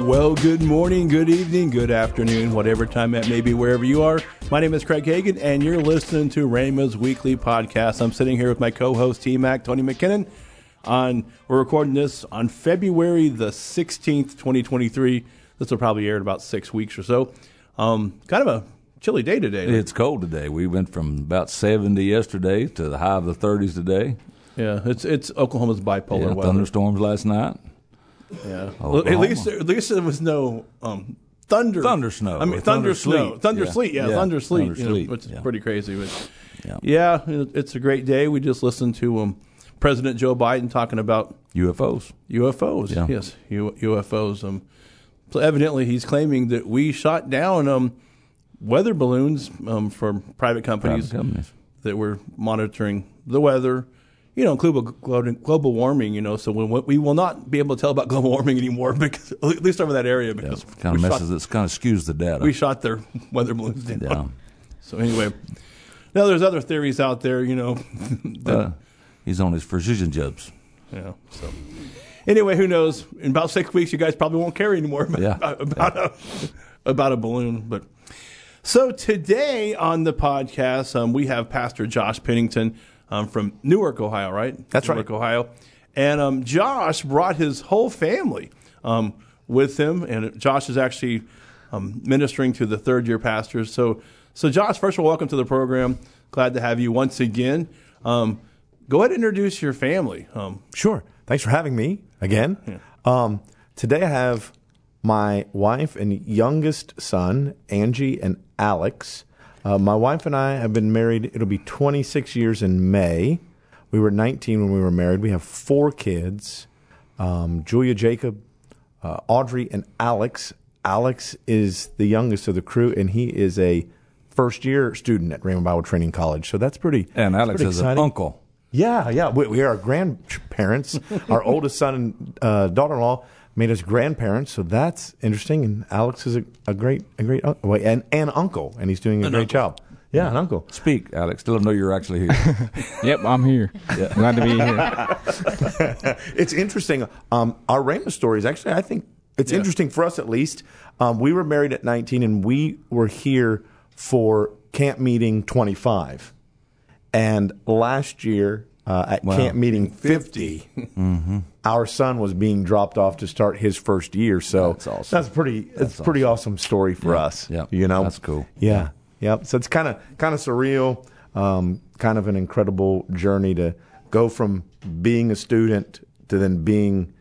Well, good morning, good evening, good afternoon, whatever time that may be, wherever you are. My name is Craig Hagin, and you're listening to Rhema's weekly podcast. I'm sitting here with my co-host T Mac, Tony McKinnon. On we're recording this on February the 16th, 2023. This will probably air in about six weeks or so. Um, kind of a chilly day today. It's cold today. We went from about 70 yesterday to the high of the 30s today. Yeah, it's it's Oklahoma's bipolar Yeah, weather. thunderstorms last night. Yeah, Oklahoma. Well, at least at least there was no um, thunder, Thunder snow I mean, or thunder, thunder snow, sleet. thunder Yeah. sleet. Yeah, Yeah, thunder sleet, thunder you know, sleet. which is Yeah. pretty crazy. But Yeah. yeah, it's a great day. We just listened to um, President Joe Biden talking about UFOs. UFOs. Yeah. Yes, U- UFOs. Um, so evidently, he's claiming that we shot down um, weather balloons um, from private companies Private companies. that were monitoring the weather. You know, global global global warming. You know, so we, we will not be able to tell about global warming anymore because at least over that area because Kind we of shot- messes. It kind of skews the data. we shot their weather balloons down. Yeah. So anyway, now there's other theories out there. You know, that, Uh, he's on his precision jobs. Yeah. So anyway, who knows? In about six weeks, you guys probably won't care anymore about, Yeah. about, a about a balloon. But so today on the podcast, um, we have Pastor Josh Pennington um, from Newark, Ohio. Right? That's right. Newark, Ohio. And um, Josh brought his whole family um, with him, and Josh is actually um, ministering to the third year pastors. So, so Josh, first of all, welcome to the program. Glad to have you once again. Um, go ahead and introduce your family. Um, Sure. Thanks for having me again. Um, today I have my wife and youngest son, Angie and Alex. Uh, my wife and I have been married, it'll be 26 years in May. We were 19 when we were married. We have four kids um, Julia Jacob, uh, Audrey, and Alex. Alex is the youngest of the crew, and he is a first year student at Rhema Bible Training College. So that's pretty. And that's Alex pretty is an uncle. Yeah, yeah. We, we are grandparents. Our oldest son and uh, daughter-in-law made us grandparents, so that's interesting. And Alex is a, a great, a great, un- wait, and, and uncle, and he's doing a great job. Yeah, an uncle. Speak, Alex. Let them know you're actually here. Yep, I'm here. Glad to be here. It's interesting. Um, our Rhema's story is actually, I think, it's Yeah. interesting for us at least. Um, we were married at 19, and we were here for camp meeting 25. And last year uh, at camp meeting 50, our son was being dropped off to start his first year. So That's awesome. that's pretty. it's a pretty awesome story for Yeah, us. yeah. you know, That's cool. Yeah, yep. So it's kind of kind of surreal. Um, kind of an incredible journey to go from being a student to then being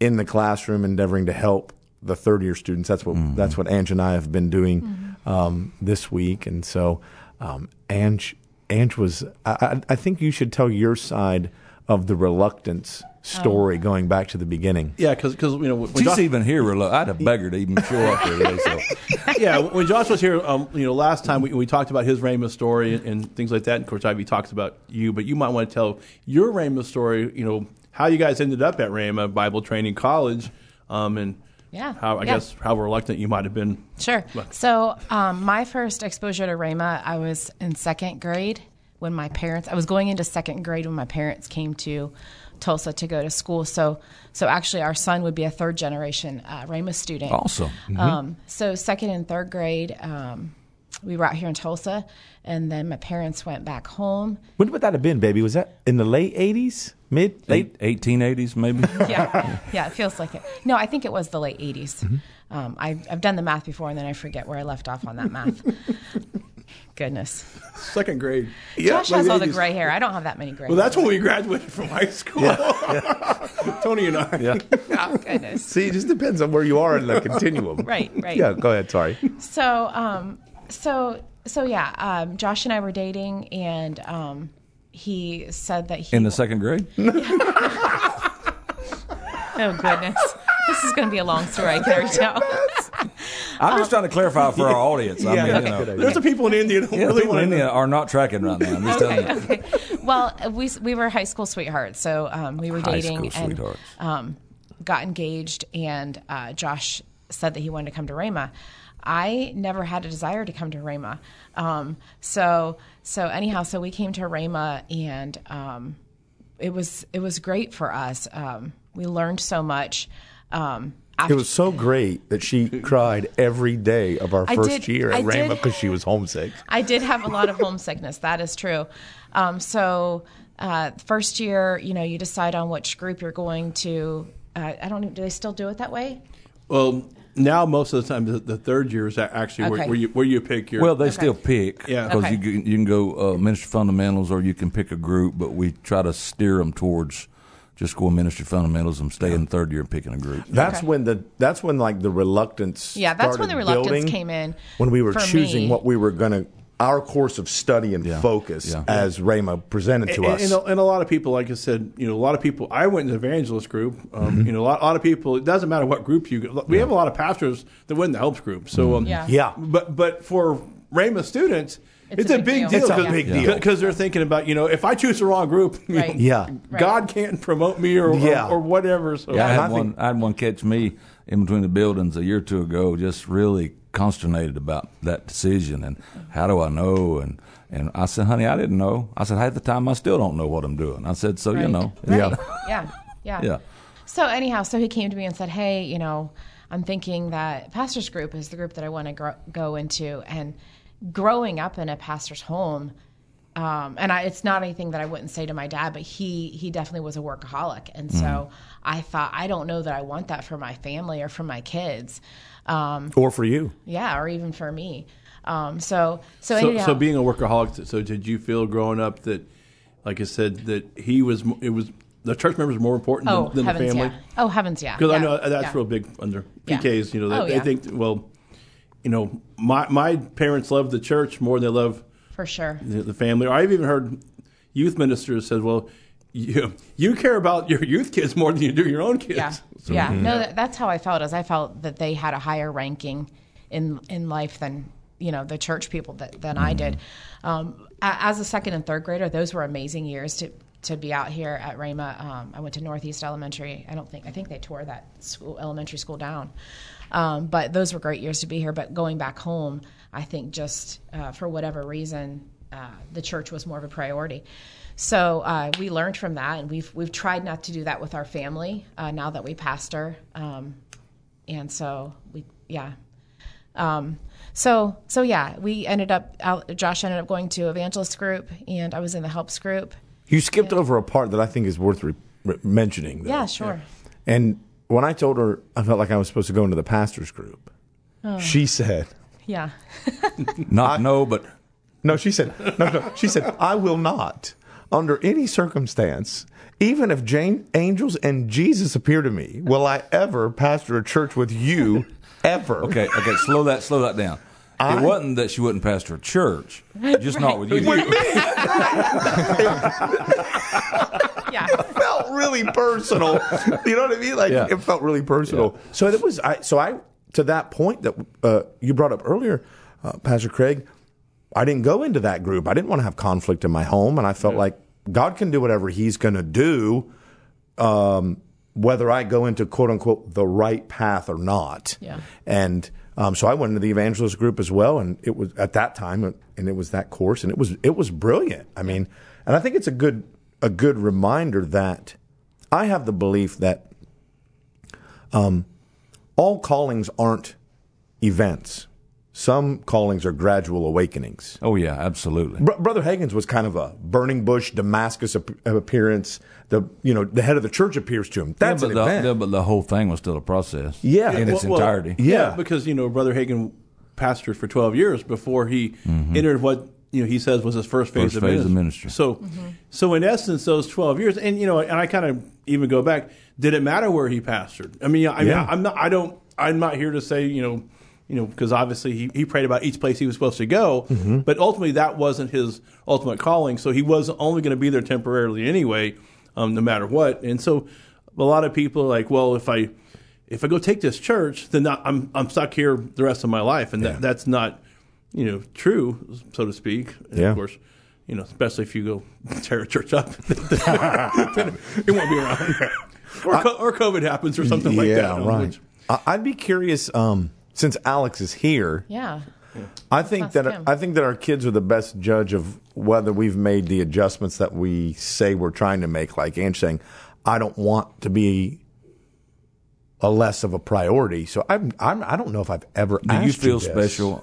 in the classroom, endeavoring to help the third year students. That's what that's what Ange and I have been doing um, this week, and so um, Ange Ange was. I, I I think you should tell your side of the reluctance story going back to the beginning. Yeah, because you know when She's Josh, even here. relo- I'd to beg her to even show up here today. So yeah when Josh was here, um, you know last time we, we talked about his Rhema's story and, and things like that. And of course, Ivy talks about you, but you might want to tell your Rhema's story. You know how you guys ended up at Rhema Bible Training College, um, and Yeah, how I yeah. guess how reluctant you might have been. Sure. So, um, my first exposure to Rhema, I was in second grade when my parents. I was going into second grade when my parents came to Tulsa to go to school. So, so actually, our son would be a third generation uh, Rhema student. awesome. Um, so second and third grade, um, we were out here in Tulsa, and then my parents went back home. When would that have been, baby? Was that in the late '80s, mid late? Late 1880s, maybe. Yeah, yeah, it feels like it. No, I think it was the late '80s. Um, I, I've done the math before, and then I forget where I left off on that math. Goodness, Second grade. Josh has late all the gray hair. I don't have that many gray. Well, that's hairs. when we graduated from high school. Tony and I. Yeah. oh, goodness. See, it just depends on where you are in the continuum. Right, right. Yeah, go ahead. Sorry. So, um, so, so yeah. Um, Josh and I were dating, and um, he said that he In the second grade. Oh goodness, this is going to be a long story. I can already tell. I'm just trying to clarify for our audience. I mean, you know, There's the people in India who yeah, really people want in to India are not tracking right now. I'm just telling you. okay. Well, we we were high school sweethearts, so um, we were High dating and um, got engaged, and uh, Josh said that he wanted to come to Rhema. I never had a desire to come to Rhema. Um, so so anyhow, so we came to Rhema, and um, it was it was great for us. Um, we learned so much. Um, It was so great that she cried every day of our I first did- year at I did- because she was homesick. I did have a lot of homesickness. That is true. Um, so, uh, first year, you know, you decide on which group you're going to. Uh, I don't. Do they still do it that way? Well, now most of the time, the, the third year is actually where, Okay. where you where you pick your. Well, they still pick Yeah. because Okay. you can, you can go uh, ministry fundamentals or you can pick a group, but we try to steer them towards just going ministry fundamentals and stay in third year and picking a group. That's Okay. when the that's when like the reluctance. Yeah, that's when the reluctance building, came in when we were choosing me. what we were going to our course of study and Yeah. focus Yeah. as Rhema presented to and, us. and, a, and a lot of people, like I said, you know, a lot of people. I went in the evangelist group. Um, Mm-hmm. You know, a lot, a lot of people. It doesn't matter what group you go. We have a lot of pastors that went in the helps group. So um, Yeah. Mm-hmm. Yeah. But but for Rhema students. It's, a, big deal. It's a big deal. because they're thinking about you know if I choose the wrong group, you Right. know, Yeah. Right. God can't promote me or Yeah. or, or whatever. So Yeah, I had I one. think- I had one catch me in between the buildings a year or two ago, just really consternated about that decision and how do I know? And and I said, honey, I didn't know. I said, half the time I still don't know what I'm doing. I said, so you know, Right. Yeah. yeah, yeah, Yeah. So anyhow, so he came to me and said, "Hey, you know, I'm thinking that pastors group is the group that I want to go into." And growing up in a pastor's home, um, and I, it's not anything that I wouldn't say to my dad, but he he definitely was a workaholic, and so I thought I don't know that I want that for my family or for my kids, um, or for you. yeah, or even for me. Um, so so, So, anyhow, so being a workaholic, so did you feel growing up that, like I said, that he was, it was the church members more important oh than, than the heavens, family? yeah, oh heavens, yeah, Because I know that's yeah. real big under Yeah. PKs. You know, they, Oh, they think, well, you know, my my parents love the church more than they love for sure. the, the family. Or I've even heard youth ministers said, well, you you care about your youth kids more than you do your own kids. Yeah, So- yeah. No, that, that's how I felt. As I felt that they had a higher ranking in in life than you know the church people that than I did. Um, as a second and third grader, those were amazing years to to be out here at Rhema. Um, I went to Northeast Elementary. I don't think I think they tore that school elementary school down. Um, but those were great years to be here. But going back home, I think just uh, for whatever reason, uh, the church was more of a priority. So uh, we learned from that, and we've we've tried not to do that with our family uh, now that we pastor. Um, and so we, yeah. Um, so so yeah, we ended up. Josh ended up going to evangelist group, and I was in the helps group. You skipped over a part that I think is worth re- re- mentioning. Though. Yeah, sure. And when I told her I felt like I was supposed to go into the pastors group, Oh. she said, Yeah. not no, but "No." She said, "No, no." She said, "I will not, under any circumstance, even if Jane, angels and Jesus appear to me, will I ever pastor a church with you, ever." okay, okay, slow that, slow that down. I- it wasn't that she wouldn't pastor a church, just not with you. Yeah. It felt really personal. You know what I mean? Like Yeah. it felt really personal. So it was. I so I to that point that uh, you brought up earlier, uh, Pastor Craig. I didn't go into that group. I didn't want to have conflict in my home, and I felt like God can do whatever He's going to do, um, whether I go into quote unquote the right path or not. Yeah. And um, so I went into the evangelist group as well, and it was at that time, and it was that course, and it was it was brilliant. I mean, and I think it's a good a good reminder that I have the belief that um, all callings aren't events. Some callings are gradual awakenings. Oh yeah, absolutely. Br- Brother Hagin's was kind of a burning bush Damascus ap- appearance. The you know the head of the church appears to him. That's yeah, an but, the, event. yeah, but the whole thing was still a process. Yeah. in Yeah, its Well, well, entirety. Yeah. because you know Brother Hagin pastored for twelve years before he mm-hmm. entered what you know he says was his first phase, First of, phase of ministry. ministry. So, mm-hmm. so in essence, those twelve years, and you know, and I kind of even go back. Did it matter where he pastored? I mean, I mean, Yeah. I'm not. I don't. I'm not here to say you know. You know, because obviously he, he prayed about each place he was supposed to go, but ultimately that wasn't his ultimate calling. So he was only going to be there temporarily anyway, um, no matter what. And so a lot of people are like, well, if I if I go take this church, then I'm I'm stuck here the rest of my life, and that, that's not you know true, so to speak. And Yeah. Of course, you know, especially if you go tear a church up, it won't be around. Or, co- or COVID happens or something like that. yeah, right. which- I- I'd be curious um, since Alex is here. Yeah. I think that him. I think that our kids are the best judge of whether we've made the adjustments that we say we're trying to make. Like Ange saying, I don't want to be a less of a priority. So I'm, I'm I don't know if I've ever. Do you feel this. special,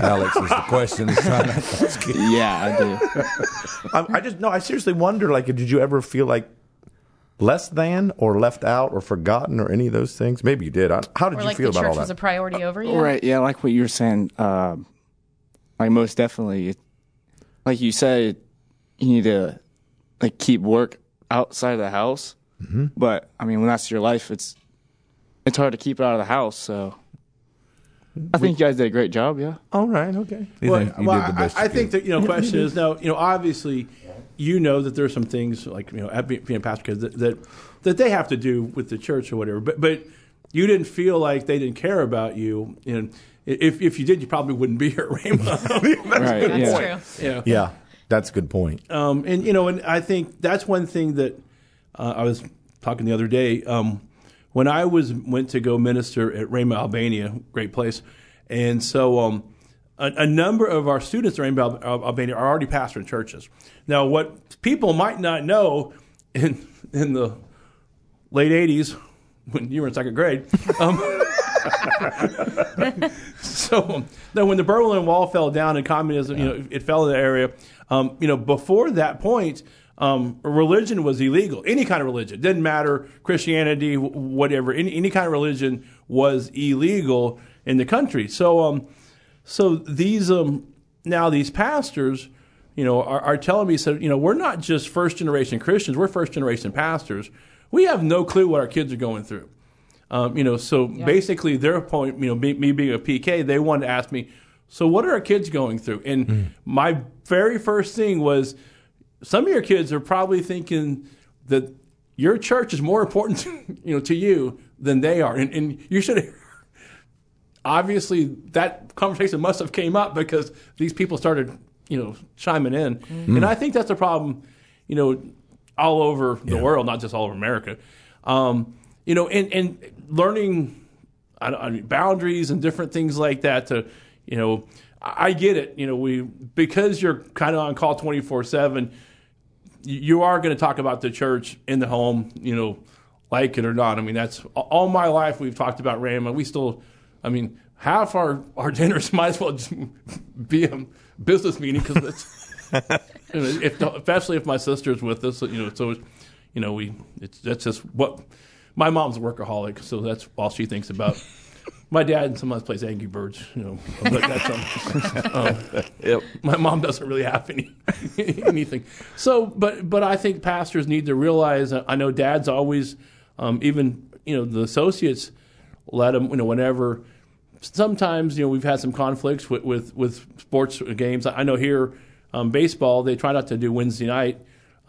Alex? Is the question he's trying to ask. Yeah, I do. I, I just no. I seriously wonder. Like, did you ever feel like less than or left out or forgotten or any of those things? Maybe you did. I, how did Or you like feel the about all church was a priority over you. Right. Yeah, like what you were saying. Uh, like most definitely, it, like you said, you need to like keep work outside of the house. Mm-hmm. But I mean, when that's your life, it's it's hard to keep it out of the house. So I think you guys did a great job. Yeah. all right. Okay. You Well, think well, did the best I, I think could. that you know, question is now, you know, obviously, you know that there's some things like you know, at being being pastor kids that, that that they have to do with the church or whatever. But but you didn't feel like they didn't care about you, and if if you did, you probably wouldn't be here at Rhema. right. That's yeah. true. yeah. Yeah, that's a good point. Um, and you know, and I think that's one thing that uh, I was talking the other day. Um, when I was went to go minister at Rhema Albania, great place, and so um, a, a number of our students Rhema Al- Albania are already pastoring churches. Now, what people might not know in in the late '80s, when you were in second grade. Um, so then when the Berlin Wall fell down and communism, you know, it fell in the area. Um, you know, before that point, um, religion was illegal. Any kind of religion didn't matter. Christianity, wh- whatever, any any kind of religion was illegal in the country. So, um, so these um, now these pastors, you know, are, are telling me, so you know, we're not just first generation Christians. We're first generation pastors. We have no clue what our kids are going through. Um, you know, so basically their point, you know, me, me being a PK, they wanted to ask me, so what are our kids going through? And my very first thing was, some of your kids are probably thinking that your church is more important, to, you know, to you than they are, and, and you should. Obviously, that conversation must have came up because these people started, you know, chiming in, and I think that's a problem, you know, all over the world, not just all over America. Um, you know, and, and learning I, I mean, boundaries and different things like that. To you know, I get it. You know, we because you're kind of on call twenty four seven. You are going to talk about the church in the home. You know, like it or not. I mean, that's all my life we've talked about Rhema. We still, I mean, half our our dinners might as well just be a business meeting because it's you know, if, especially if my sister's with us, you know, it's so you know, we it's that's just what my mom's a workaholic, so that's all she thinks about. My dad sometimes plays Angry Birds, you know, but that's um, um, Yep. my mom doesn't really have any anything. So, but but I think pastors need to realize. uh, I know dads always, um, even you know, the associates let them, you know, whenever. Sometimes you know we've had some conflicts with with, with sports games. I know here, um, baseball they try not to do Wednesday night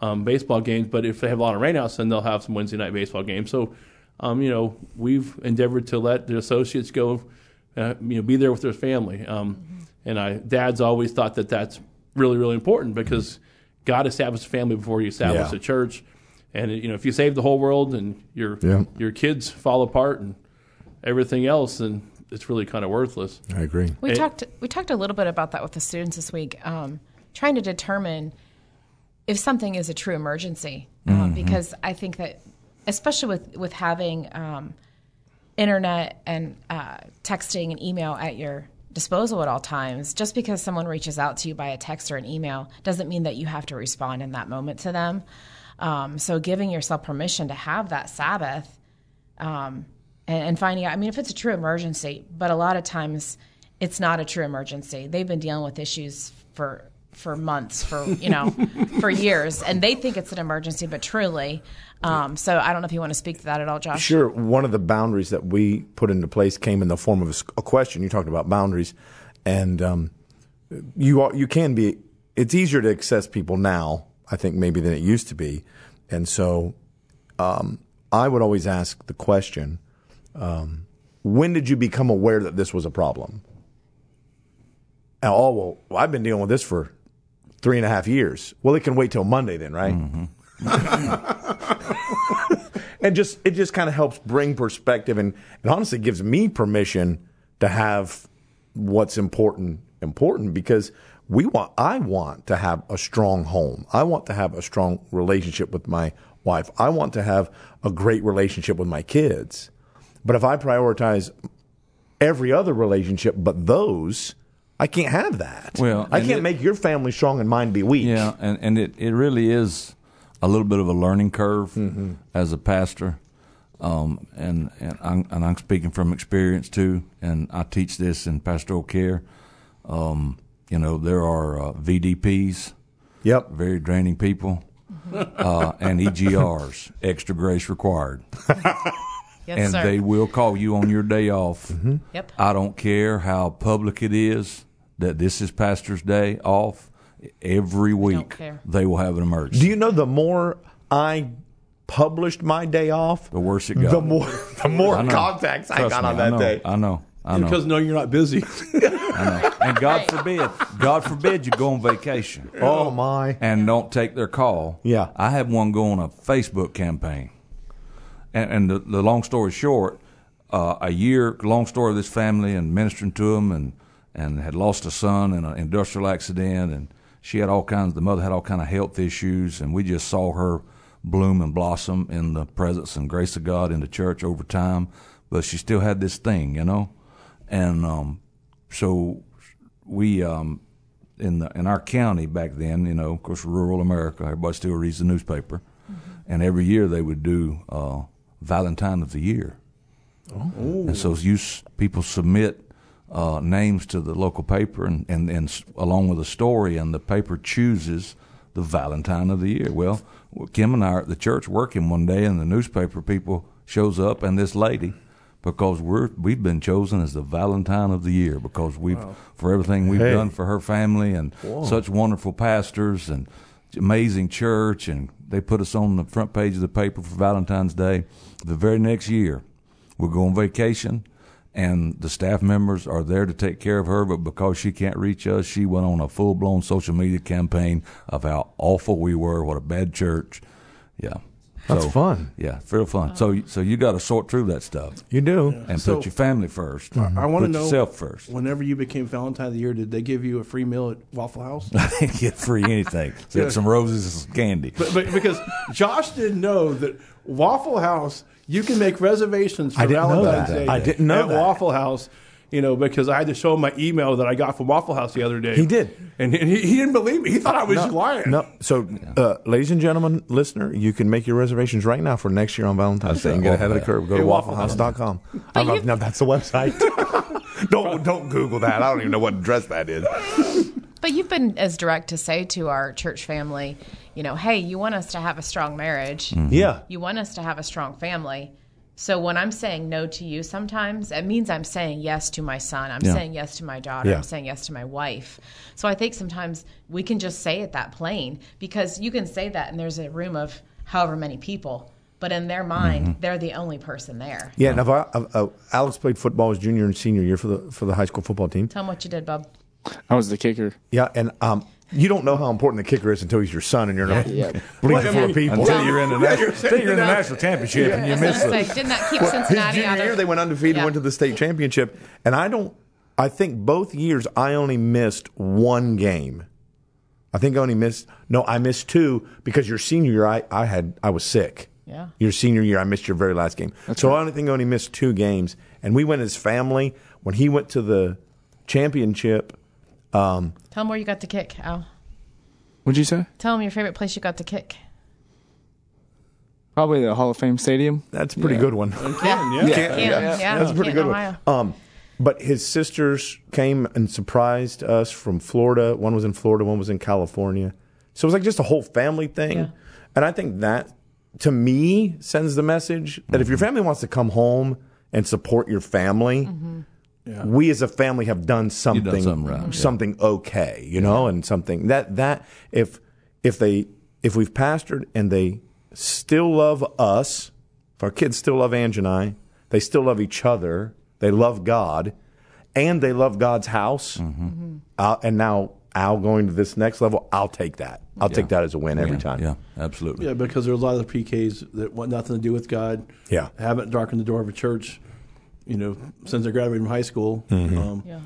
um, baseball games, but if they have a lot of rainouts, then they'll have some Wednesday night baseball games. So, um, you know, we've endeavored to let the associates go, uh, you know, be there with their family. Um, And I, dads always thought that that's really, really important because God established a family before He established Yeah. a church. And you know, if you save the whole world and your Yeah. your kids fall apart and everything else, then it's really kind of worthless. I agree. We It- talked we talked a little bit about that with the students this week, um, trying to determine if something is a true emergency, um, because I think that especially with with having um, internet and uh, texting and email at your disposal at all times, just because someone reaches out to you by a text or an email doesn't mean that you have to respond in that moment to them. Um, so giving yourself permission to have that Sabbath um, and, and finding out. I mean, if it's a true emergency, but a lot of times it's not a true emergency. They've been dealing with issues for for months, for you know, for years, and they think it's an emergency, but truly. Um, so I don't know if you want to speak to that at all, Josh. Sure. One of the boundaries that we put into place came in the form of a, question. You talked about boundaries, and um, you are, you can be. It's easier to access people now, I think, maybe than it used to be, and so um, I would always ask the question: um, When did you become aware that this was a problem? And, oh well, I've been dealing with this for three and a half years. Well, it can wait till Monday then, right? and just it just kind of helps bring perspective and, and honestly gives me permission to have what's important important because we want I want to have a strong home. I want to have a strong relationship with my wife. I want to have a great relationship with my kids. But if I prioritize every other relationship but those, I can't have that. Well, I can't it- make your family strong and mine be weak. Yeah, and, and it, it really is a little bit of a learning curve Mm-hmm. as a pastor. Um, and and I'm, and I'm speaking from experience too, and I teach this in pastoral care. Um, you know, there are uh, VDPs, Yep. very draining people, uh, and EGRs, extra grace required. Yes, and sir. they will call you on your day off. Yep. I don't care how public it is that this is Pastor's Day off. Every week they will have an emergency. Do you know the more I published my day off, the worse it got. the more the more I know. contacts I got me, on I that know, day. I know. I know. Because no, you're not busy. I know. And God forbid, God forbid you go on vacation Oh my! and don't take their call. Yeah. I had one go on a Facebook campaign. And, and the, the long story short, uh, a year long story of this family and ministering to them and, and had lost a son in an industrial accident and she had all kinds, the mother had all kind of health issues and we just saw her bloom and blossom in the presence and grace of God in the church over time. But she still had this thing, you know? And, um, so we, um, in the in our county back then, you know, of course, rural America, everybody still reads the newspaper, and every year they would do uh, Valentine of the Year. Oh. And so you people submit uh, names to the local paper, and, and and along with a story, and the paper chooses the Valentine of the Year. Well, Kim and I are at the church working one day, and the newspaper people shows up, and this lady. Because we're we've been chosen as the Valentine of the year because we've for everything we've Hey. done for her family and such wonderful pastors and amazing church and they put us on the front page of the paper for Valentine's Day. The very next year, we'll go on vacation and the staff members are there to take care of her, but because she can't reach us, she went on a full blown social media campaign of how awful we were, what a bad church. Yeah. That's So, fun. Yeah, real fun. So so you got to sort through that stuff You do. and So- put your family first. I want to put know yourself first. Whenever you became Valentine of the Year, did they give you a free meal at Waffle House? I didn't get free anything except some roses and some candy. but, but because Josh didn't know that Waffle House, you can make reservations for I didn't know Valentine's that. Day. I didn't know at that. Waffle House. You know, because I had to show him my email that I got from Waffle House the other day. He did. and he, he didn't believe me. He thought I was lying. No, so, uh, ladies and gentlemen, listener, you can make your reservations right now for next year on Valentine's Day and get ahead of the curve. Go to Hey, Waffle wafflehouse.com. I don't know if you- no, that's the website. don't don't Google that. I don't even know what address that is. But you've been as direct to say to our church family, you know, hey, you want us to have a strong marriage. Yeah. You want us to have a strong family. So when I'm saying no to you sometimes, it means I'm saying yes to my son. I'm Yeah. saying yes to my daughter. Yeah. I'm saying yes to my wife. So I think sometimes we can just say it that plain because you can say that and there's a room of however many people, but in their mind, they're the only person there. Yeah, and I've, I've, uh, Alex played football his junior and senior year for the for the high school football team. Tell them what you did, Bob. I was the kicker. Yeah, and um, you don't know how important the kicker is until he's your son and you're not Yeah. bleeding full of people. Until you're in the national, until you're in the national championship and you miss gonna it. say, didn't that keep His Cincinnati junior out of year, they went undefeated, Yeah. went to the state championship, and I don't. I think both years I only missed one game. I think I only missed. No, I missed two because your senior year I, I had I was sick. Yeah. Your senior year I missed your very last game. so I only think I only missed two games, and we went as family when he went to the championship. Um, Tell them where you got the kick, Al. What'd you say? Tell them your favorite place you got the kick. Probably the Hall of Fame Stadium. that's a pretty Yeah. good one. Yeah. yeah. Can't- Canton, yeah. that's a pretty Canton, good Ohio. one. Um, but his sisters came and surprised us from Florida. One was in Florida, one was in California. So it was like just a whole family thing. Yeah. And I think that, to me, sends the message that if your family wants to come home and support your family, we as a family have done something, something right, yeah. okay, you know, and something that that if if they if we've pastored and they still love us, if our kids still love Ange and I, they still love each other, they love God, and they love God's house, uh, and now Al going to this next level, I'll take that. I'll take that as a win every yeah, time. Yeah, absolutely. Yeah, because there's a lot of PKs that want nothing to do with God. Yeah. haven't darkened the door of a church, you know, since they graduated from high school. Mm-hmm. Um, Yeah.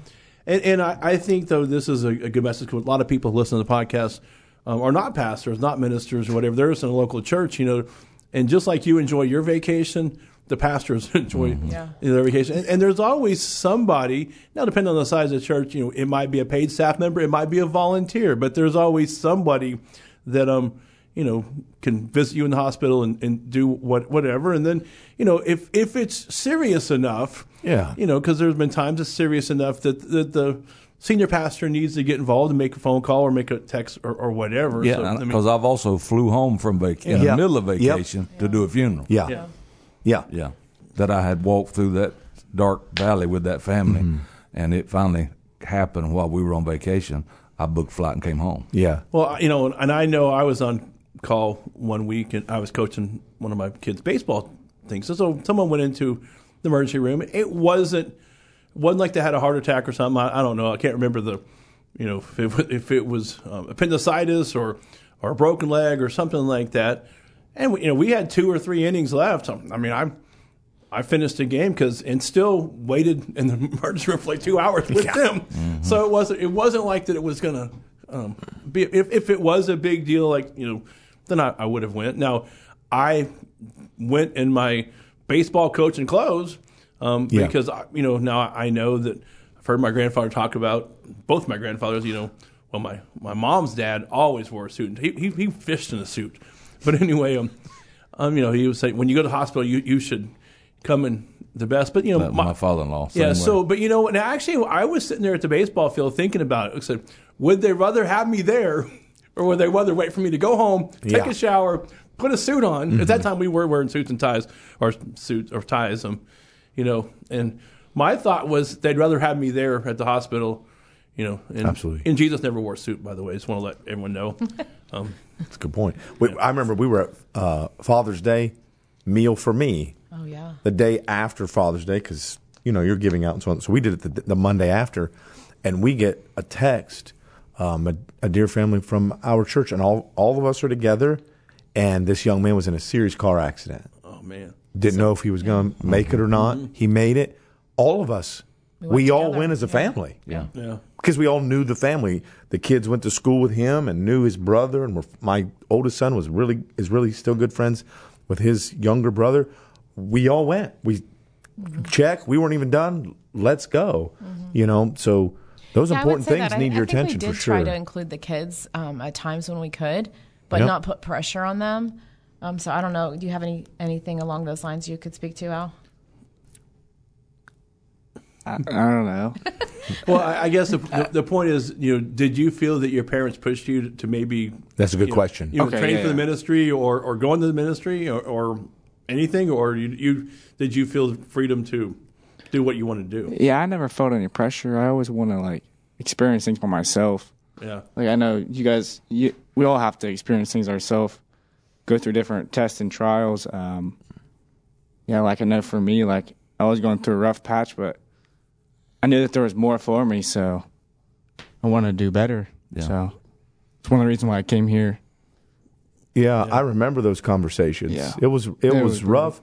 And, and I, I think though this is a, a good message. 'cause A lot of people who listen to the podcast um, are not pastors, not ministers, or whatever. They're just in a local church, you know. And just like you enjoy your vacation, the pastors enjoy Yeah. their vacation. And, and there's always somebody. Now, depending on the size of the church, you know, it might be a paid staff member, it might be a volunteer, but there's always somebody that um you know can visit you in the hospital and, and do what whatever. And then you know if if it's serious enough, Yeah. you know, because there's been times it's serious enough that that the senior pastor needs to get involved and make a phone call or make a text or, or whatever. Yeah, mean- because I've also flew home from vac- in Yeah. the middle of Yep. vacation to do a funeral. Yeah. Yeah. Yeah. Yeah, that I had walked through that dark valley with that family, Mm-hmm. and it finally happened while we were on vacation. I booked flight and came home. Yeah. Well, you know, and I know I was on call one week and I was coaching one of my kids' baseball things. So, so someone went into the emergency room. It wasn't wasn't like they had a heart attack or something. I, I don't know. I can't remember the, you know, if it, if it was um, appendicitis or or a broken leg or something like that. And we, you know, we had two or three innings left. I mean, I I finished the game because and still waited in the emergency room for like two hours with them. So it wasn't it wasn't like that. It was gonna um, be if if it was a big deal, like you know, then I, I would have went. Now I went in my baseball coach and clothes um, Yeah. because I, you know now I know that I've heard my grandfather talk about both my grandfathers. You know, well my my mom's dad always wore a suit. He he, he fished in a suit, but anyway, um, um, you know, he would say when you go to the hospital, you you should come in the best. But you know, That- my, father-in-law. yeah. way. So, but you know, and actually, I was sitting there at the baseball field thinking about it. I said, would they rather have me there, or would they rather wait for me to go home, take Yeah. a shower, put a suit on? At that time, we were wearing suits and ties, or suits or ties. Um, you know, and my thought was they'd rather have me there at the hospital. You know, and, Absolutely. And Jesus never wore a suit, by the way. I just want to let everyone know. Um, That's a good point. We, I remember we were at uh, Father's Day meal for me Oh yeah. the day after Father's Day because you know you're giving out and so on. So we did it the, the Monday after, and we get a text, um, a, a dear family from our church, and all all of us are together, and this young man was in a serious car accident. oh man, Didn't know if he was going to make it or not. He made it. All of us, we, went all together. went as a Yeah. family yeah. yeah. because we all knew the family. The kids went to school with him and knew his brother, and were, my oldest son was really is really still good friends with his younger brother. We all went. We check. We weren't even done. Let's go. You know, so those Yeah, important things that. I- need I your think attention we did try to include the kids um, at times when we could, but Yep. not put pressure on them. Um, so I don't know. Do you have any anything along those lines you could speak to, Al? I, I don't know. Well, I, I guess the, the the point is, you know, did you feel that your parents pushed you to maybe That's a good you know, question. You know, Okay, train yeah, for the ministry or, or go into the ministry or, or anything, or you, you did you feel freedom to do what you want to do? Yeah, I never felt any pressure. I always want to like experience things for myself. Yeah, Like I know you guys, you, we all have to experience things ourselves, go through different tests and trials. Um, yeah, like I know for me, like I was going through a rough patch, but I knew that there was more for me, so I wanted to do better. Yeah. So it's one of the reasons why I came here. Yeah, I remember those conversations. Yeah. It was it, It was, was rough,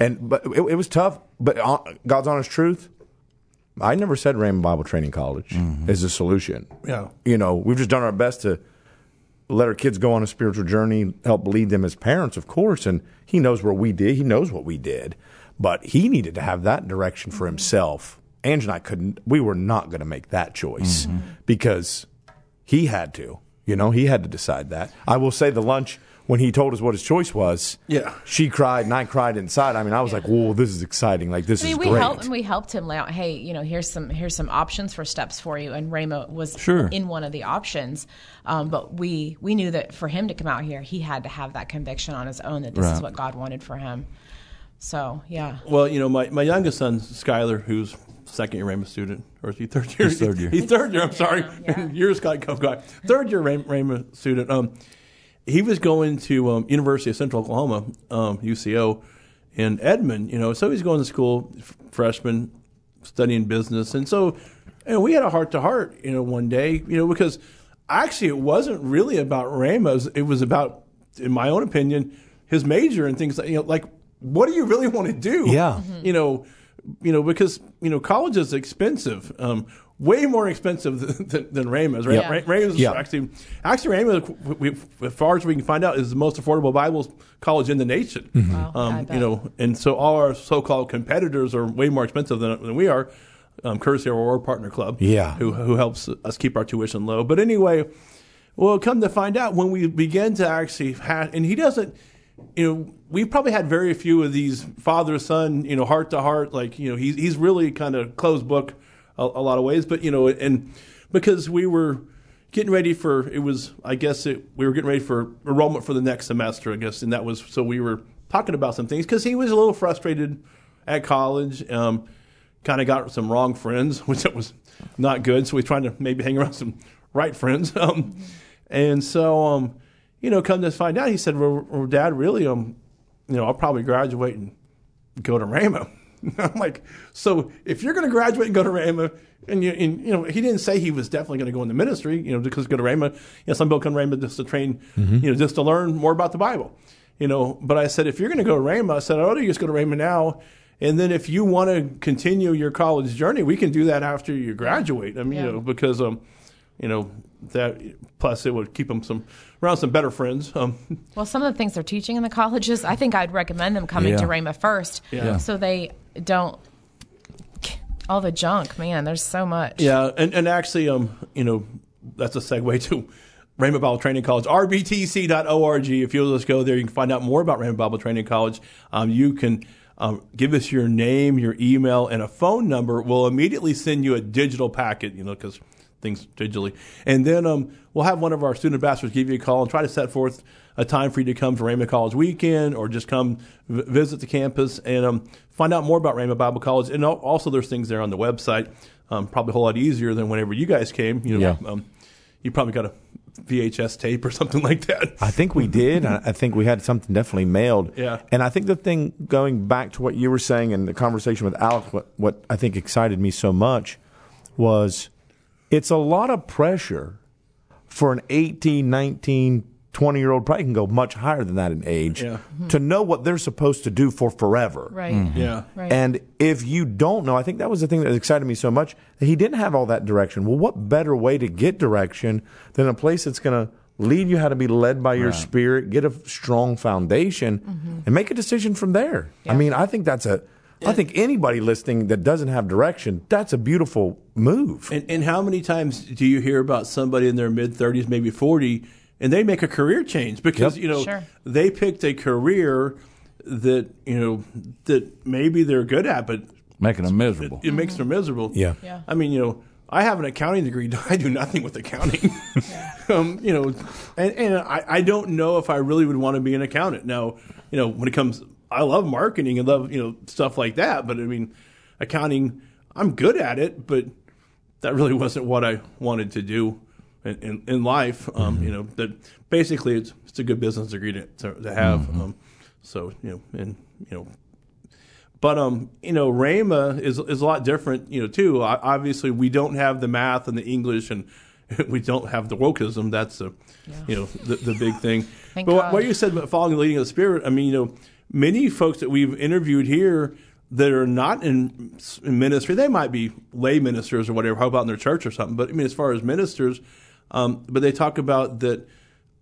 and but it, it was tough. But uh, God's honest truth, I never said Rhema Bible Training College is a solution. yeah, You know, we've just done our best to let our kids go on a spiritual journey, help lead them as parents, of course. And he knows where we did. He knows what we did, but he needed to have that direction for himself. Ange and I couldn't. We were not going to make that choice because he had to. You know, he had to decide that. I will say the lunch when he told us what his choice was. Yeah. she cried and I cried inside. I mean, I was like, "Whoa, this is exciting! Like this I mean, is we great." helped we helped him lay out. Hey, you know, here's some here's some options for steps for you. And Rhema was Sure. in one of the options, um, but we we knew that for him to come out here, he had to have that conviction on his own that this is what God wanted for him. So yeah, Well, you know, my, my youngest son, Skyler, who's second year Rhema student, or is he third year? He's third year. He's third year. I'm sorry. Yeah. Years got go by. Third year Rhema Rhema student. Um, he was going to um, University of Central Oklahoma, um, UCO, in Edmond. You know, so he's going to school, f- freshman, studying business, and so, and we had a heart to heart. You know, one day, you know, because actually it wasn't really about Rhema's. It was about, in my own opinion, his major and things like you know, like what do you really want to do? Yeah. you know, you know, because you know, college is expensive. Um, way more expensive than, than, than Rhema's. Right? Yeah. Ra- Rhema's Yeah. actually actually Rhema, we, we, as far as we can find out, is the most affordable Bible college in the nation. Wow, I Um, bet. you know, and so all our so-called competitors are way more expensive than, than we are. Um, courtesy of our Partner Club, Yeah. who who helps us keep our tuition low. But anyway, well, come to find out when we begin to actually have, and he doesn't, you know, we probably had very few of these father son, you know, heart to heart, like you know, he's he's really kind of closed book a, a lot of ways, but you know, and because we were getting ready for it was I guess it, we were getting ready for enrollment for the next semester, I guess, and that was so we were talking about some things because he was a little frustrated at college. Um, kind of got some wrong friends, which that was not good. So we trying to maybe hang around some right friends. Um, and so, um, you know, come to find out, he said, well, well, Dad, really, um, you know, I'll probably graduate and go to Rhema. I'm like, so if you're going to graduate and go to Rhema, and you, and, you know, he didn't say he was definitely going to go in the ministry, you know, because go to Rhema. You know, some people come to Rhema just to train, you know, just to learn more about the Bible, you know. But I said, if you're going to go to Rhema, I said, I ought to just go to Rhema now. And then if you want to continue your college journey, we can do that after you graduate. I mean, Yeah. you know, because, um, you know, that plus it would keep them some around some better friends. Um, Well, some of the things they're teaching in the colleges, I think I'd recommend them coming Yeah. to Rhema first, Yeah. so they don't all the junk. Man, there's so much. Yeah, and, and actually, um, you know, that's a segue to Rhema Bible Training College, rbtc.org. If you'll just go there, you can find out more about Rhema Bible Training College. Um, you can um, give us your name, your email, and a phone number. We'll immediately send you a digital packet, you know, because things digitally. And then um, we'll have one of our student ambassadors give you a call and try to set forth a time for you to come to Rhema College weekend or just come v- visit the campus and um, find out more about Rhema Bible College. And also, there's things there on the website. Um, probably a whole lot easier than whenever you guys came. You know, Yeah. um, you probably got a VHS tape or something like that. I think we did. I think we had something definitely mailed. Yeah. And I think the thing going back to what you were saying in the conversation with Alec, what, what I think excited me so much was it's a lot of pressure for an 18, 19, 20 year old, probably can go much higher than that in age, Yeah. to know what they're supposed to do for forever. Right. Mm-hmm. Yeah. Right. And if you don't know, I think that was the thing that excited me so much that he didn't have all that direction. Well, what better way to get direction than a place that's going to lead you how to be led by your spirit, get a strong foundation, mm-hmm. and make a decision from there? I mean, I think that's a. I think anybody listening that doesn't have direction, that's a beautiful move. And, and how many times do you hear about somebody in their mid 30s, maybe 40, and they make a career change because, Yep. you know, Sure. they picked a career that, you know, that maybe they're good at, but making them miserable. it makes them miserable. Yeah. Yeah. I mean, you know, I have an accounting degree. I do nothing with accounting. um, you know, and, and I, I don't know if I really would want to be an accountant. Now, you know, when it comes, I love marketing and love, you know, stuff like that. But I mean, accounting, I'm good at it, but that really wasn't what I wanted to do in, in, in life. Um, You know, that basically it's, it's a good business degree to, to, to have. Um, so, you know, and, you know, but um, you know, Rhema is is a lot different, you know, too. O- Obviously, we don't have the math and the English, and we don't have the wokeism. That's the, you know, the, the big thing. But what, God. what you said about following the leading of the Spirit, I mean, you know, many folks that we've interviewed here that are not in, in ministry, they might be lay ministers or whatever. How about in their church or something? But I mean, as far as ministers, um, but they talk about that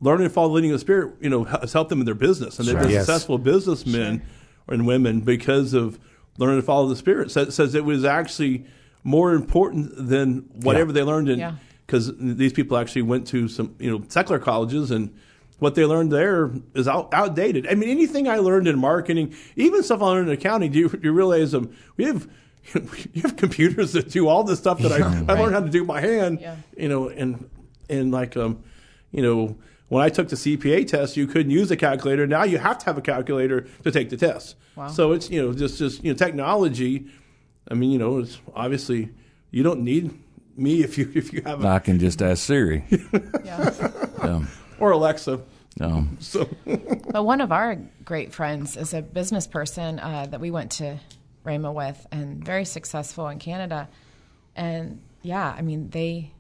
learning to follow the leading of the Spirit, you know, has helped them in their business, and they've been Yes. successful businessmen and women because of learning to follow the Spirit. Says, says it was actually more important than whatever Yeah. they learned in Yeah. because these people actually went to some you know secular colleges and what they learned there is out, outdated. I mean, anything I learned in marketing, even stuff I learned in accounting, do you, you realize um, we have you have computers that do all the stuff that I, I learned how to do by hand. Yeah. You know, and and like um, you know, when I took the CPA test, you couldn't use a calculator. Now you have to have a calculator to take the test. Wow. So it's you know just just you know technology. I mean, you know, it's obviously you don't need me if you if you have a, I can just ask Siri. Yeah. Um, or Alexa. um, So But one of our great friends is a business person uh, that we went to Rhema with, and very successful in Canada. And yeah, I mean they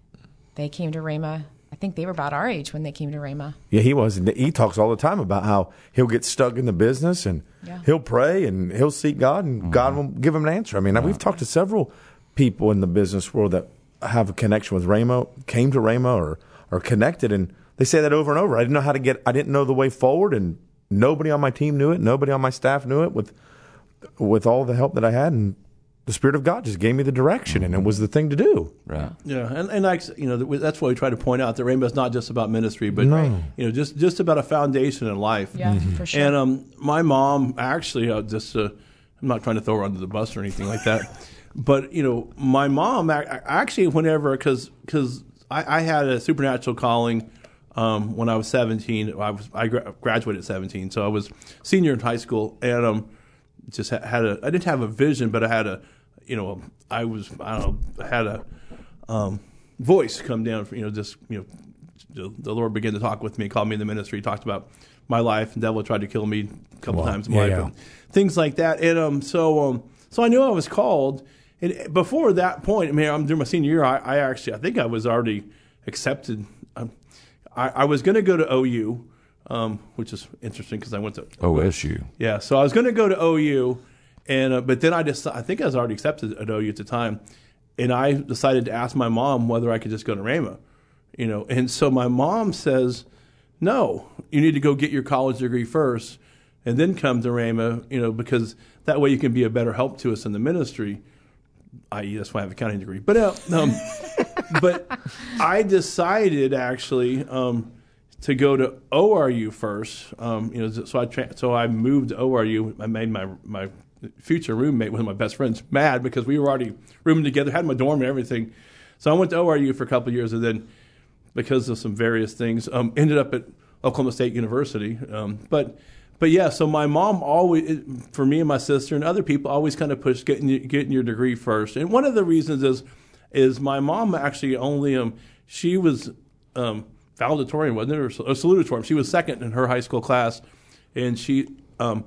they came to Rhema. I think they were about our age when they came to Rhema. Yeah, he was. And he talks all the time about how he'll get stuck in the business and Yeah. he'll pray and he'll seek God and mm-hmm. God will give him an answer. I mean, we've talked to several people in the business world that have a connection with Rhema, came to Rhema or are connected, and they say that over and over. I didn't know how to get. I didn't know the way forward, and nobody on my team knew it. Nobody on my staff knew it. With with all the help that I had, and the Spirit of God just gave me the direction, and it was the thing to do. Right. Yeah, and and like you know, that's why we try to point out that Rhema is not just about ministry, but No. you know, just just about a foundation in life. Yeah, for sure. And um, my mom actually, uh, just uh, I'm not trying to throw her under the bus or anything like that, but you know, my mom ac- actually, whenever because because I, I had a supernatural calling um, when I was 17. I was I gra- graduated at 17, so I was senior in high school, and um, just ha- had a I didn't have a vision, but I had a you know I was I don't know, had a um, voice come down. For, you know, just you know, the, the Lord began to talk with me, called me in the ministry, talked about my life. And devil tried to kill me a couple Wow. times in my Yeah, life, yeah. things like that. And um, so um, so I knew I was called. And before that point, I mean, I'm during my senior year. I, I actually, I think I was already accepted. Um, I, I was going to go to OU, um, which is interesting because I went to OSU. yeah, so I was going to go to OU, and uh, but then I just I think I was already accepted at OU at the time, and I decided to ask my mom whether I could just go to Rhema, you know, and so my mom says, no, you need to go get your college degree first, and then come to Rhema, you know, because that way you can be a better help to us in the ministry. I.e., that's why I have a accounting degree, but uh, um, but I decided actually um, to go to ORU first. Um, you know, so I tra- so I moved to ORU. I made my my future roommate, one of my best friends, mad because we were already rooming together, had my dorm and everything. So I went to ORU for a couple years, and then because of some various things, um, ended up at Oklahoma State University. Um, but but yeah, so my mom always, for me and my sister and other people, always kind of pushed getting getting your degree first. And one of the reasons is is my mom actually only um she was um valedictorian wasn't it or or salutatorian she was second in her high school class and she um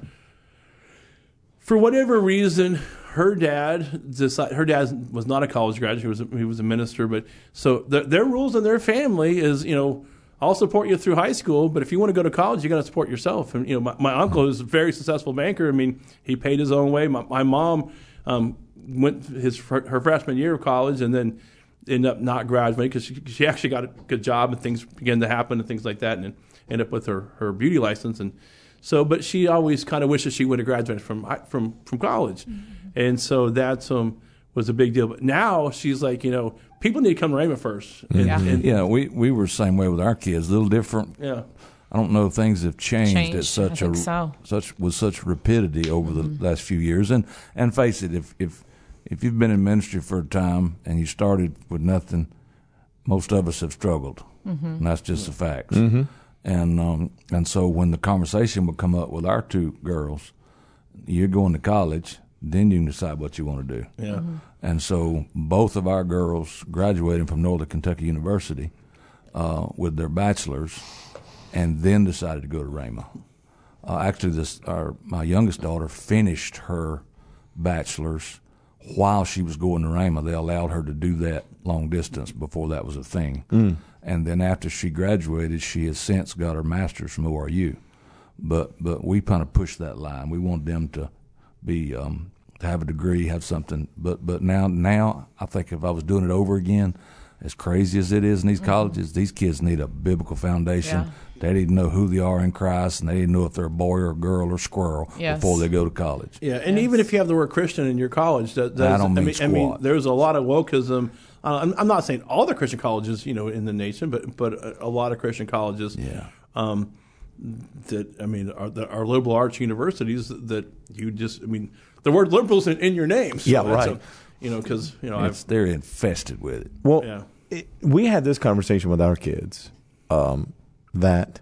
for whatever reason her dad decided her dad was not a college graduate he was a, he was a minister but so the, their rules in their family is you know I'll support you through high school, but if you want to go to college, you got to support yourself. And you know, my, my uncle is a very successful banker. I mean, he paid his own way. My, my mom um, went his her freshman year of college and then ended up not graduating because she, she actually got a good job and things began to happen and things like that, and ended up with her, her beauty license. And so, but she always kind of wishes she would have graduated from from from college, mm-hmm. and so that's um was a big deal. But now she's like, you know, people need to come to Rhema first. Mm-hmm. And, Yeah. and- Yeah, we, we were the same way with our kids. A little different. yeah. I don't know if things have changed, Changed, at such I a think so. such with such rapidity over the mm-hmm. last few years. And and face it, if if if you've been in ministry for a time and you started with nothing, most of us have struggled, and that's just the facts. And um, and so when the conversation would come up with our two girls, you're going to college, then you can decide what you want to do. Yeah. And so both of our girls graduated from Northern Kentucky University uh, with their bachelors, and then decided to go to Rhema. Uh, actually, this our my youngest daughter finished her bachelor's while she was going to Rhema. They allowed her to do that long distance before that was a thing. And then after she graduated, she has since got her master's from ORU. But but we kind of pushed that line. We wanted them to be um, to have a degree, have something. But but now now I think if I was doing it over again, as crazy as it is in these colleges, these kids need a biblical foundation. Yeah. They need to know who they are in Christ, and they need to know if they're a boy or a girl or squirrel Yes. before they go to college. Yeah, and even if you have the word Christian in your college, that, That that's, don't mean I mean, I mean, there's a lot of wokeism. Uh, I'm, I'm not saying all the Christian colleges, you know, in the nation, but but a, a lot of Christian colleges, Yeah. um, that I mean, are, that are liberal arts universities that you just, I mean, the word liberals in, in your name. So Yeah, right. a- you know, because you know, It's, they're infested with it. Well, Yeah. it, we had this conversation with our kids um, that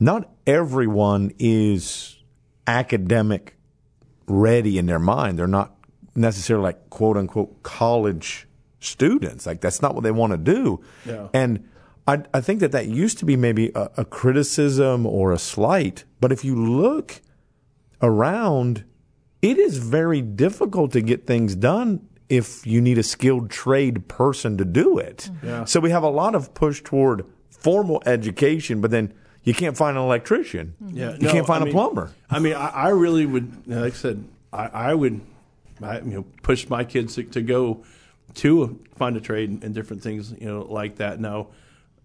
not everyone is academic ready in their mind. They're not necessarily like quote unquote college students. Like that's not what they want to do. Yeah. And I, I think that that used to be maybe a, a criticism or a slight. But if you look around, it is very difficult to get things done if you need a skilled trade person to do it. Mm-hmm. Yeah. So we have a lot of push toward formal education, but then you can't find an electrician. Mm-hmm. Yeah, you no, can't find I a mean- plumber. I mean, I, I really would, like I said, I, I would, I, you know, push my kids to, to go to find a trade and different things, you know, like that. Now,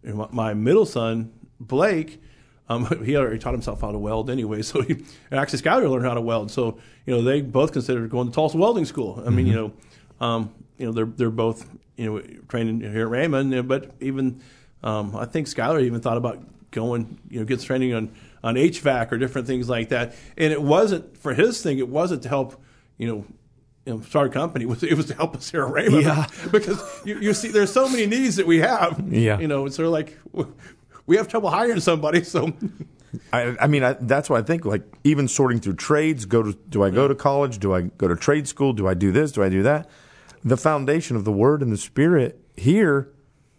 my, middle son Blake, um, he already taught himself how to weld anyway. So he and actually Skylar learned how to weld. So you know they both considered going to Tulsa Welding School. I mean, you know, um, you know they're they're both you know trained here at Rhema, but even um, I think Skylar even thought about going, you know, gets training on on HVAC or different things like that. And it wasn't for his thing. It wasn't to help, you know. You know, start a company. It was, it was to help us here at Rhema. Yeah. because you, you see, there's so many needs that we have. Yeah. You know, it's sort of like we have trouble hiring somebody. So I, I mean, I, that's why I think like even sorting through trades. Go to do I go to college? Do I go to trade school? Do I do this? Do I do that? The foundation of the Word and the Spirit here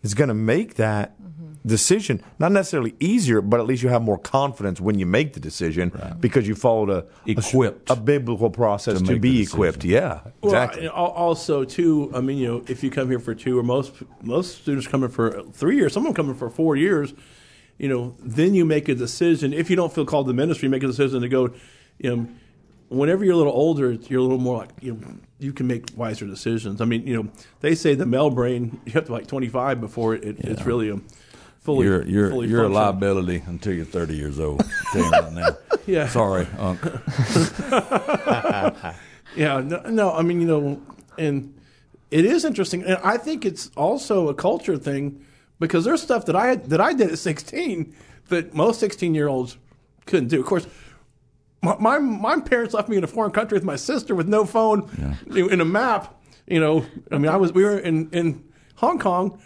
is going to make that mm-hmm. Decision not necessarily easier, but at least you have more confidence when you make the decision because you followed a Equipped a, biblical process to to, be equipped. Yeah, exactly. al- also, too, I mean, you know, if you come here for two, or most most students coming for three years, some of them coming for four years, you know, then you make a decision. If you don't feel called to ministry, you make a decision to go. You know, whenever you're a little older, you're a little more like you know, you can make wiser decisions. I mean, you know, they say the male brain you have to like 25 before it, it's really a fully You're you're fully you're a liability until you're 30 years old. Right now. Yeah. Sorry, Unc. Yeah, no, no, I mean, you know, and it is interesting, and I think it's also a culture thing because there's stuff that I that I did at 16 that most 16 year olds couldn't do. Of course, my, my my parents left me in a foreign country with my sister with no phone, know, in a map. You know, I mean, I was we were in in Hong Kong.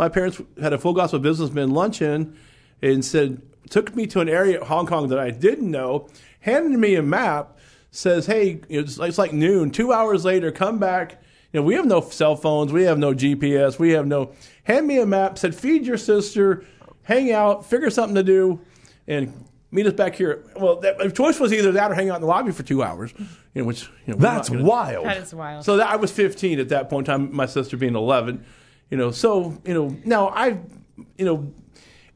My parents had a full gospel businessman luncheon and said took me to an area of Hong Kong that I didn't know, handed me a map, says, "Hey, it's, it's like noon. Two hours later, come back." You know, we have no cell phones, we have no GPS, we have no. Hand me a map. Said, "Feed your sister, hang out, figure something to do, and meet us back here." Well, that, the choice was either that or hang out in the lobby for two hours. You know, which you know, That's gonna- wild. That is wild. so that, I was 15 at that point in time, my sister being 11. You know, so, you know, now I, you know,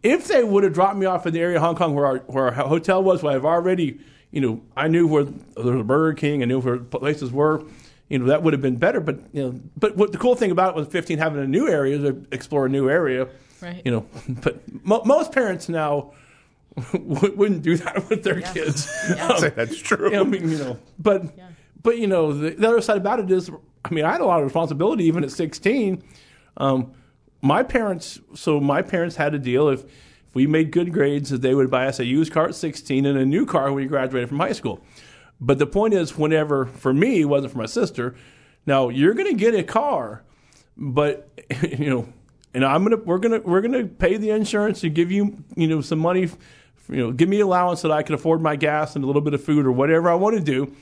if they would have dropped me off in the area of Hong Kong where our, where our hotel was, where I've already, you know, I knew where there was a Burger King, I knew where places were, you know, that would have been better. But, you know, but what the cool thing about it was 15 having a new area to explore a new area. Right. You know, but mo- most parents now wouldn't do that with their kids. Um, Say that's true. I mean, you know, but but you know, the, the other side about it is, I mean, I had a lot of responsibility even at 16. Um, my parents, so my parents had a deal if if we made good grades, that they would buy us a used car at 16 and a new car when we graduated from high school. But the point is, whenever for me, it wasn't for my sister. Now you're going to get a car, but you know, and I'm gonna we're gonna we're gonna pay the insurance and give you you know some money, you know, give me allowance that I can afford my gas and a little bit of food or whatever I want to do.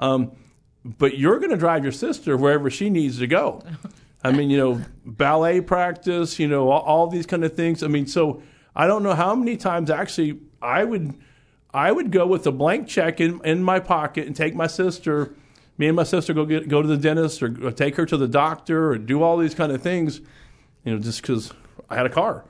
Um, but you're going to drive your sister wherever she needs to go. I mean, you know, ballet practice, you know, all, all these kind of things. I mean, so I don't know how many times actually I would I would go with a blank check in, in my pocket and take my sister, me and my sister go get go to the dentist or, or take her to the doctor or do all these kind of things, you know, just because I had a car.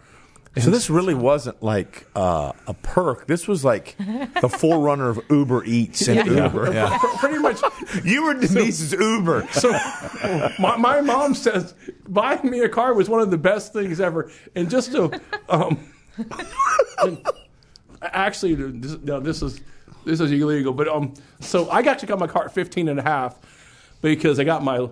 So this really wasn't like uh, a perk. This was like the forerunner of Uber Eats and Uber. Yeah. Pr- Pretty much. You were Denise's Uber. So my, my mom says buying me a car was one of the best things ever. And just to um, and actually, this, no, this is this is illegal. But um, so I got to got my car at 15 and a half because I got my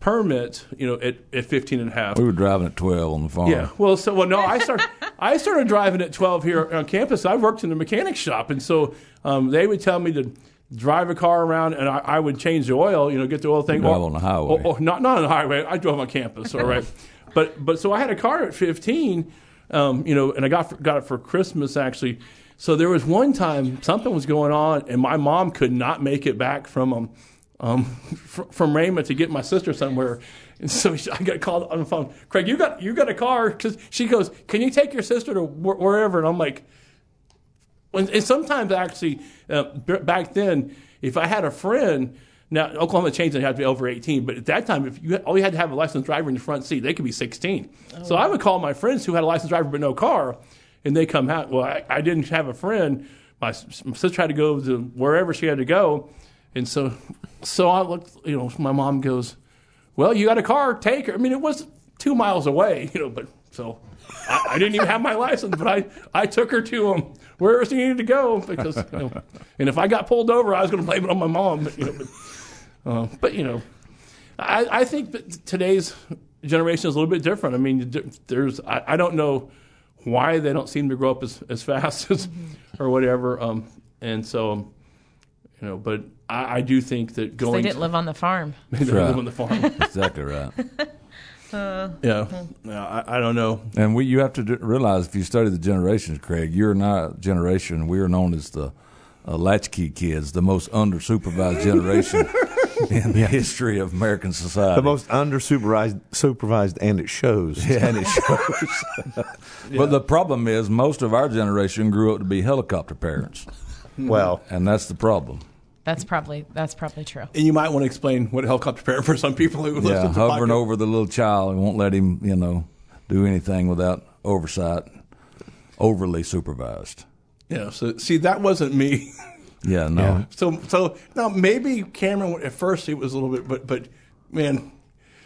permit, you know, at, at 15 and a half. We were driving at 12 on the farm. Yeah. Well, so well, no, I started I started driving at 12 here on campus. I worked in the mechanic shop, and so um, they would tell me to drive a car around, and I, I would change the oil, you know, get the oil thing. Drive on the highway. Or, or not not on the highway. I drove on campus. All right. but but so I had a car at 15, um, you know, and I got got it for Christmas actually. So there was one time something was going on, and my mom could not make it back from um, um, fr- from Rhema to get my sister somewhere. And so she, I got called on the phone. Craig, you got you got a car? Because she goes, "Can you take your sister to wh- wherever?" And I'm like, when, and sometimes actually uh, b- back then, if I had a friend. Now Oklahoma changed it; you had to be over 18. But at that time, if you all you had to have a licensed driver in the front seat, they could be 16. So I would call my friends who had a licensed driver but no car, and they come out. Well, I, I didn't have a friend. My, my sister had to go to wherever she had to go, and so so I looked. You know, my mom goes, well, you got a car, take her. I mean, it was two miles away, you know, but so I, I didn't even have my license, but I, I took her to um, where she needed to go because, you know, and if I got pulled over, I was going to blame it on my mom. But, you know, but, uh, but you know, I, I think that today's generation is a little bit different. I mean, there's I, I don't know why they don't seem to grow up as, as fast as or whatever. Um, and so, um, you know, but I, I do think that going They didn't live on the farm. they didn't right. live on the farm. exactly right. Uh, yeah, yeah I, I don't know. And we, you have to d- realize if you study the generations, Craig, you're not generation. We are known as the uh, latchkey kids, the most under supervised generation in the history of American society. The most under supervised, supervised, and it shows. Yeah, and it shows. But the problem is, most of our generation grew up to be helicopter parents, Well, and that's the problem. That's probably that's probably true. And you might want to explain what helicopter parent for some people who listen Yeah, to hovering podcast. over the little child and won't let him, you know, do anything without oversight, overly supervised. Yeah, so see, that wasn't me. Yeah, no. Yeah. So, so now maybe Cameron at first it was a little bit, but but man,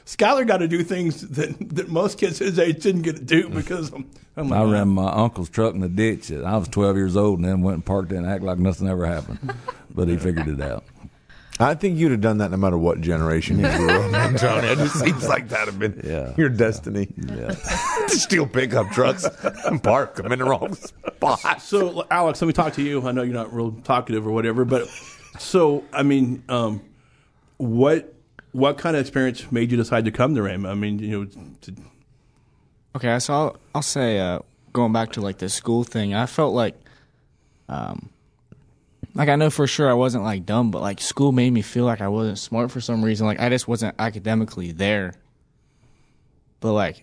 Skylar got to do things that that most kids his age didn't get to do because I'm, I'm like, I ran my uncle's truck in the ditch. I was 12 years old and then went and parked it and act like nothing ever happened. But he figured it out. I think you'd have done that no matter what generation you grew up in, Tony. It just seems like that have been Yeah. your destiny. Yeah. to steal pickup trucks and park them in the wrong spot. So, Alex, let me talk to you. I know you're not real talkative or whatever, but so I mean, um, what what kind of experience made you decide to come to Rhema? I mean, you know, to, Okay, so I'll, I'll say uh, going back to like the school thing, I felt like, um, like I know for sure I wasn't like dumb, but like school made me feel like I wasn't smart for some reason. Like I just wasn't academically there. But like,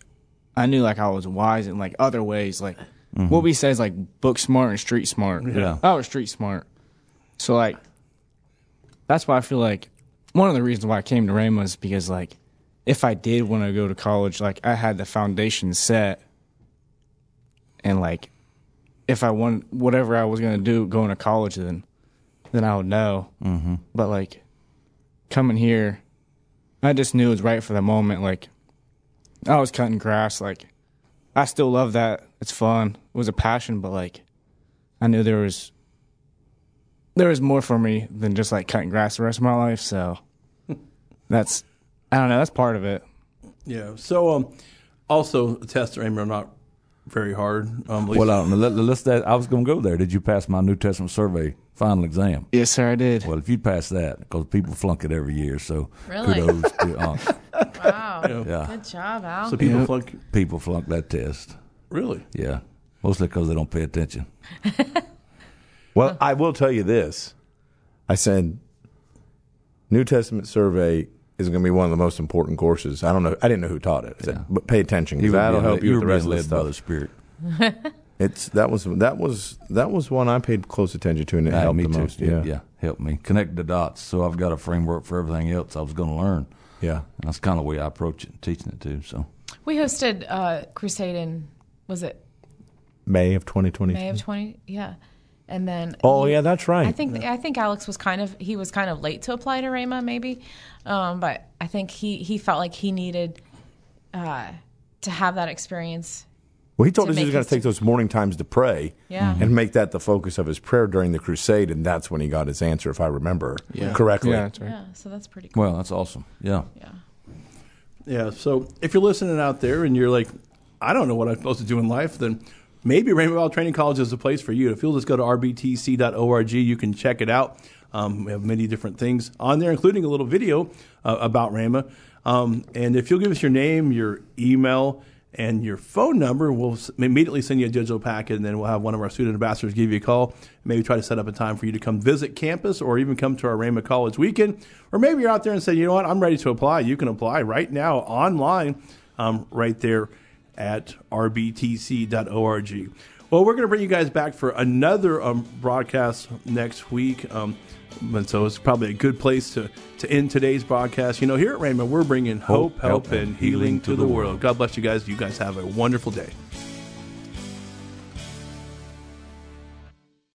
I knew like I was wise in like other ways. Like what we say is like book smart and street smart. Yeah. I was street smart. So like, that's why I feel like one of the reasons why I came to Rhema is because like if I did want to go to college, like I had the foundation set, and like if I want whatever I was gonna do going to college, then then I would know. Mm-hmm. But like coming here, I just knew it was right for the moment. Like I was cutting grass, like I still love that. It's fun. It was a passion, but like I knew there was there was more for me than just like cutting grass the rest of my life. So that's I don't know. That's part of it. yeah. So, um, also the tests at Rhema are not very hard. Um, at least- Well, uh, let, let's that, I was going to go there. Did you pass my New Testament survey final exam? Yes, sir. I did. Well, if you pass that, because people flunk it every year, so Really? kudos to uh, Wow. yeah, Good job, Al. so people Yeah. flunk. people flunk that test. Really? Yeah, mostly because they don't pay attention. Well, I will tell you this. I said New Testament survey is going to be one of the most important courses. I don't know. I didn't know who taught it. I said, Yeah. but pay attention because that'll being help led- you with the rest of the led by the Spirit. It's that was that was that was one I paid close attention to, and it helped me the too. most. yeah, Yeah, yeah, helped me connect the dots. So I've got a framework for everything else I was going to learn. yeah. And that's kind of the way I approach it, teaching it too. So We hosted uh, Crusade in was it May of 2020. May of twenty? Yeah, and then Oh yeah, that's right. I think I think Alex was kind of he was kind of late to apply to Rhema maybe, um, but I think he he felt like he needed uh, to have that experience. Well, he told us he was going to take those morning times to pray Yeah. and make that the focus of his prayer during the crusade, and that's when he got his answer, if I remember Yeah. correctly. Yeah, that's right. Yeah, so that's pretty cool. well, that's awesome. Yeah, Yeah. Yeah. So if you're listening out there and you're like, I don't know what I'm supposed to do in life, then maybe Rhema Bible Training College is the place for you. If you'll just go to rbtc.org, you can check it out. Um, we have many different things on there, including a little video uh, about Rhema. Um, and if you'll give us your name, your email, and your phone number, we'll immediately send you a digital packet, and then we'll have one of our student ambassadors give you a call. Maybe try to set up a time for you to come visit campus, or even come to our Rhema College weekend. Or maybe you're out there and say, you know what, I'm ready to apply. You can apply right now online, um, right there at rbtc.org. Well, we're going to bring you guys back for another um, broadcast next week. Um, and so it's probably a good place to, to end today's broadcast. You know, here at Rhema, we're bringing hope, help, and healing to the world. God bless you guys. You guys have a wonderful day.